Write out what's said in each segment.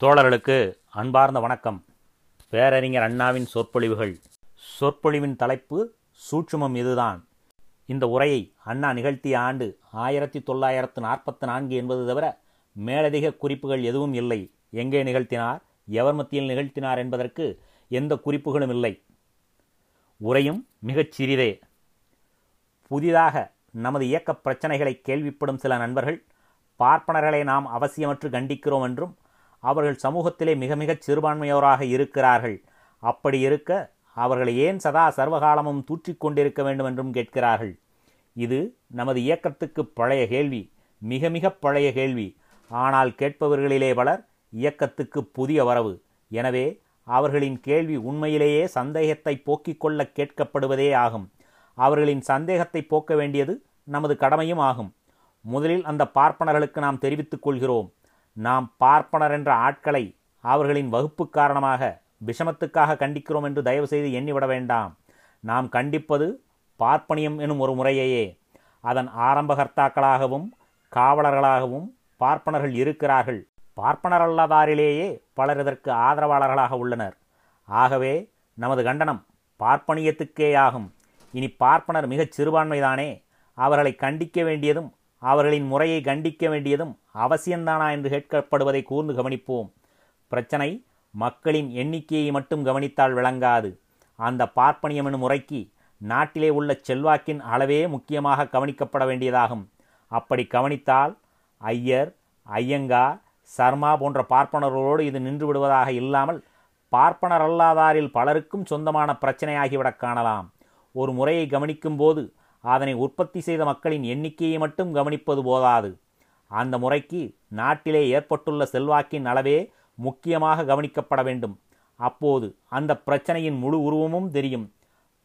தோழர்களுக்கு அன்பார்ந்த வணக்கம். பேரறிஞர் அண்ணாவின் சொற்பொழிவுகள். சொற்பொழிவின் தலைப்பு சூட்சுமம் இதுதான். இந்த உரையை அண்ணா நிகழ்த்திய ஆண்டு ஆயிரத்தி தொள்ளாயிரத்து நாற்பத்தி நான்கு என்பது தவிர மேலதிக குறிப்புகள் எதுவும் இல்லை. எங்கே நிகழ்த்தினார்? எவர் மத்தியில் நிகழ்த்தினார் என்பதற்கு எந்த குறிப்புகளும் இல்லை. உரையும் மிகச் சிறிதே. புதிதாக நமது இயக்க பிரச்சனைகளை கேள்விப்படும் சில நண்பர்கள் பார்ப்பனர்களை நாம் அவசியமற்று கண்டிக்கிறோம் என்றும் அவர்கள் சமூகத்திலே மிக மிகச் சிறுபான்மையோராக இருக்கிறார்கள். அப்படி இருக்க அவர்களை ஏன் சதா சர்வகாலமும் தூற்றிக் கொண்டிருக்க வேண்டும் என்றும் கேட்கிறார்கள். இது நமது இயக்கத்துக்கு பழைய கேள்வி மிக மிக பழைய கேள்வி. ஆனால் கேட்பவர்களிலே பலர் இயக்கத்துக்கு புதிய வரவு. எனவே அவர்களின் கேள்வி உண்மையிலேயே சந்தேகத்தை போக்கிக் கொள்ள கேட்கப்படுவதே ஆகும். அவர்களின் சந்தேகத்தை போக்க வேண்டியது நமது கடமையும் ஆகும். முதலில் அந்த பார்ப்பனர்களுக்கு நாம் தெரிவித்துக் கொள்கிறோம். நாம் பார்ப்பனர் என்ற ஆட்களை அவர்களின் வகுப்பு காரணமாக விஷமத்துக்காக கண்டிக்கிறோம் என்று தயவு செய்து எண்ணிவிட வேண்டாம். நாம் கண்டிப்பது பார்ப்பனியம் எனும் ஒரு முறையையே. அதன் ஆரம்பகர்த்தாக்களாகவும் காவலர்களாகவும் பார்ப்பனர்கள் இருக்கிறார்கள். பார்ப்பனரல்லாதாரிலேயே பலர் இதற்கு ஆதரவாளர்களாக உள்ளனர். ஆகவே நமது கண்டனம் பார்ப்பனியத்துக்கேயாகும். இனி பார்ப்பனர் மிகச் சிறுபான்மைதானே. அவர்களை கண்டிக்க வேண்டியதும் அவர்களின் முறையை கண்டிக்க வேண்டியதும் அவசியம்தானா என்று கேட்கப்படுவதை கூர்ந்து கவனிப்போம். பிரச்சனை மக்களின் எண்ணிக்கையை மட்டும் கவனித்தால் விளங்காது. அந்த பார்ப்பனியம் எனும் முறைக்கு நாட்டிலே உள்ள செல்வாக்கின் அளவே முக்கியமாக கவனிக்கப்பட வேண்டியதாகும். அப்படி கவனித்தால் ஐயர் ஐயங்கார் சர்மா போன்ற பார்ப்பனர்களோடு இது நின்று விடுவதாக இல்லாமல் பார்ப்பனர் அல்லாதாரில் பலருக்கும் சொந்தமான பிரச்சனையாகிவிடக் காணலாம். ஒரு முறையை கவனிக்கும் போது அதனை உற்பத்தி செய்த மக்களின் எண்ணிக்கையை மட்டும் கவனிப்பது போதாது. அந்த முறைக்கு நாட்டிலே ஏற்பட்டுள்ள செல்வாக்கின் அளவே முக்கியமாக கவனிக்கப்பட வேண்டும். அப்போது அந்த பிரச்சனையின் முழு உருவமும் தெரியும்.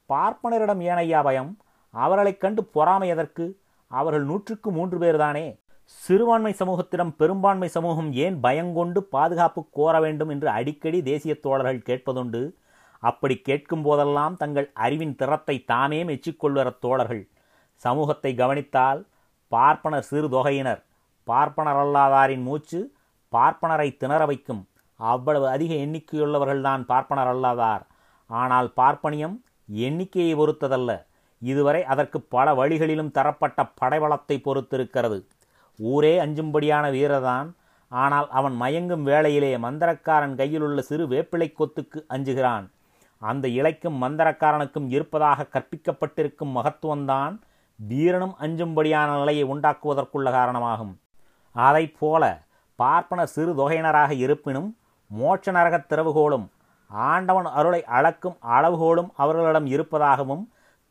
பார்ப்பனரிடம் ஏனையா பயம்? அவர்களைக் கண்டு பொறாமை எதற்கு? அவர்கள் நூற்றுக்கு மூன்று பேர்தானே? சிறுபான்மை சமூகத்திடம் பெரும்பான்மை சமூகம் ஏன் பயங்கொண்டு பாதுகாப்பு கோர வேண்டும் என்று அடிக்கடி தேசிய தோழர்கள் கேட்பதுண்டு? அப்படி கேட்கும் போதெல்லாம் தங்கள் அறிவின் திறத்தை தாமே மெச்சிக்கொள்வர தோழர்கள். சமூகத்தை கவனித்தால் பார்ப்பனர் சிறு தொகையினர். பார்ப்பனரல்லாதாரின் மூச்சு பார்ப்பனரை திணற வைக்கும். அவ்வளவு அதிக எண்ணிக்கையுள்ளவர்கள்தான் பார்ப்பனர் அல்லாதார். ஆனால் பார்ப்பனியம் எண்ணிக்கையை பொறுத்ததல்ல. இதுவரை அதற்கு பல வழிகளிலும் தரப்பட்ட படைவளத்தை பொறுத்திருக்கிறது. ஊரே அஞ்சும்படியான வீரர்தான். ஆனால் அவன் மயங்கும் வேளையிலே மந்திரக்காரன் கையில் உள்ள சிறு வேப்பிலை கொத்துக்கு அஞ்சுகிறான். அந்த இலைக்கும் மந்திரக்காரனுக்கும் இருப்பதாக கற்பிக்கப்பட்டிருக்கும் மகத்துவம்தான் வீரனும் அஞ்சும்படியான நிலையை உண்டாக்குவதற்குள்ள காரணமாகும். அதை போல பார்ப்பன சிறு தொகையினராக இருப்பினும் மோட்ச நரகத் திறவுகோளும் ஆண்டவன் அருளை அளக்கும் அளவுகோலும் அவர்களிடம் இருப்பதாகவும்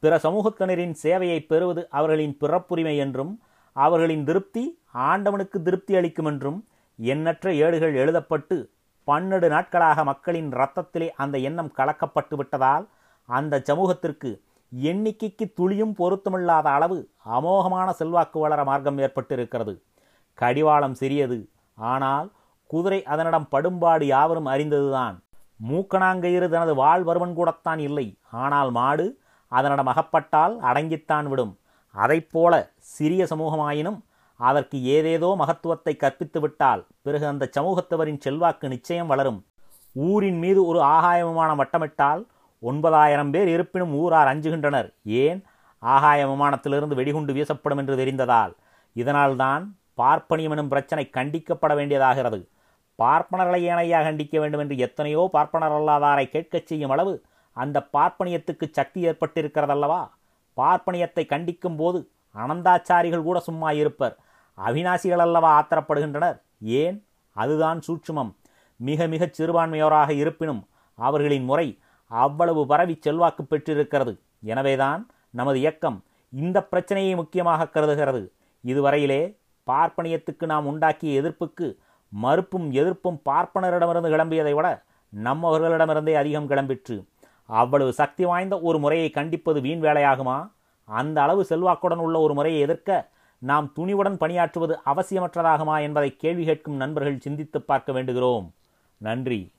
பிற சமூகத்தினரின் சேவையை பெறுவது அவர்களின் பிறப்புரிமை என்றும் அவர்களின் திருப்தி ஆண்டவனுக்கு திருப்தி அளிக்கும் என்றும் எண்ணற்ற ஏடுகள் எழுதப்பட்டு பன்னெடு நாட்களாக மக்களின் இரத்தத்திலே அந்த எண்ணம் கலக்கப்பட்டு விட்டதால் அந்த சமூகத்திற்கு எண்ணிக்கைக்கு துளியும் பொருத்தமில்லாத அளவு அமோகமான செல்வாக்கு வளர மார்க்கம் ஏற்பட்டிருக்கிறது. கடிவாளம் சிறியது. ஆனால் குதிரை அதனிடம் படும்பாடு யாவரும் அறிந்ததுதான். மூக்கணாங்கயிறு தனது வாழ் வருவன் கூடத்தான் இல்லை. ஆனால் மாடு அதனிடம் அகப்பட்டால் அடங்கித்தான் விடும். அதைப்போல சிறிய சமூகமாயினும் அதற்கு ஏதேதோ மகத்துவத்தை கற்பித்துவிட்டால் பிறகு அந்த சமூகத்தவரின் செல்வாக்கு நிச்சயம் வளரும். ஊரின் மீது ஒரு ஆகாய வட்டமிட்டால் ஒன்பதாயிரம் பேர் இருப்பினும் ஊரார் அஞ்சுகின்றனர். ஏன்? ஆகாய விமானத்திலிருந்து வெடிகுண்டு வீசப்படும் என்று தெரிந்ததால். இதனால்தான் பார்ப்பனியம் எனும் பிரச்சனை கண்டிக்கப்பட வேண்டியதாகிறது. பார்ப்பனர்களை ஏனையா கண்டிக்க வேண்டும் என்று எத்தனையோ பார்ப்பனர் அல்லாதாரை கேட்கச் செய்யும் அளவு அந்த பார்ப்பனியத்துக்கு சக்தி ஏற்பட்டிருக்கிறதல்லவா? பார்ப்பனியத்தை கண்டிக்கும் போது அனந்தாச்சாரிகள் கூட சும்மா இருப்பர் அவிநாசிகள் அல்லவா ஆத்திரப்படுகின்றனர். ஏன்? அதுதான் சூட்சுமம். மிக மிகச் சிறுபான்மையோராக இருப்பினும் அவர்களின் முறை அவ்வளவு பரவி செல்வாக்கு பெற்றிருக்கிறது. எனவேதான் நமது இயக்கம் இந்த பிரச்சனையை முக்கியமாக கருதுகிறது. இதுவரையிலே பார்ப்பனியத்துக்கு நாம் உண்டாக்கிய எதிர்ப்புக்கு மறுப்பும் எதிர்ப்பும் பார்ப்பனரிடமிருந்து கிளம்பியதை விட நம்மவர்களிடமிருந்தே அதிகம் கிளம்பிற்று. அவ்வளவு சக்தி வாய்ந்த ஒரு முறையை கண்டிப்பது வீண் வேலையாகுமா? அந்த அளவு செல்வாக்குடன் உள்ள ஒரு முறையை எதிர்க்க நாம் துணிவுடன் பணியாற்றுவது அவசியமற்றதாகுமா என்பதை கேள்வி கேட்கும் நண்பர்கள் சிந்தித்து பார்க்க வேண்டுகிறோம். நன்றி.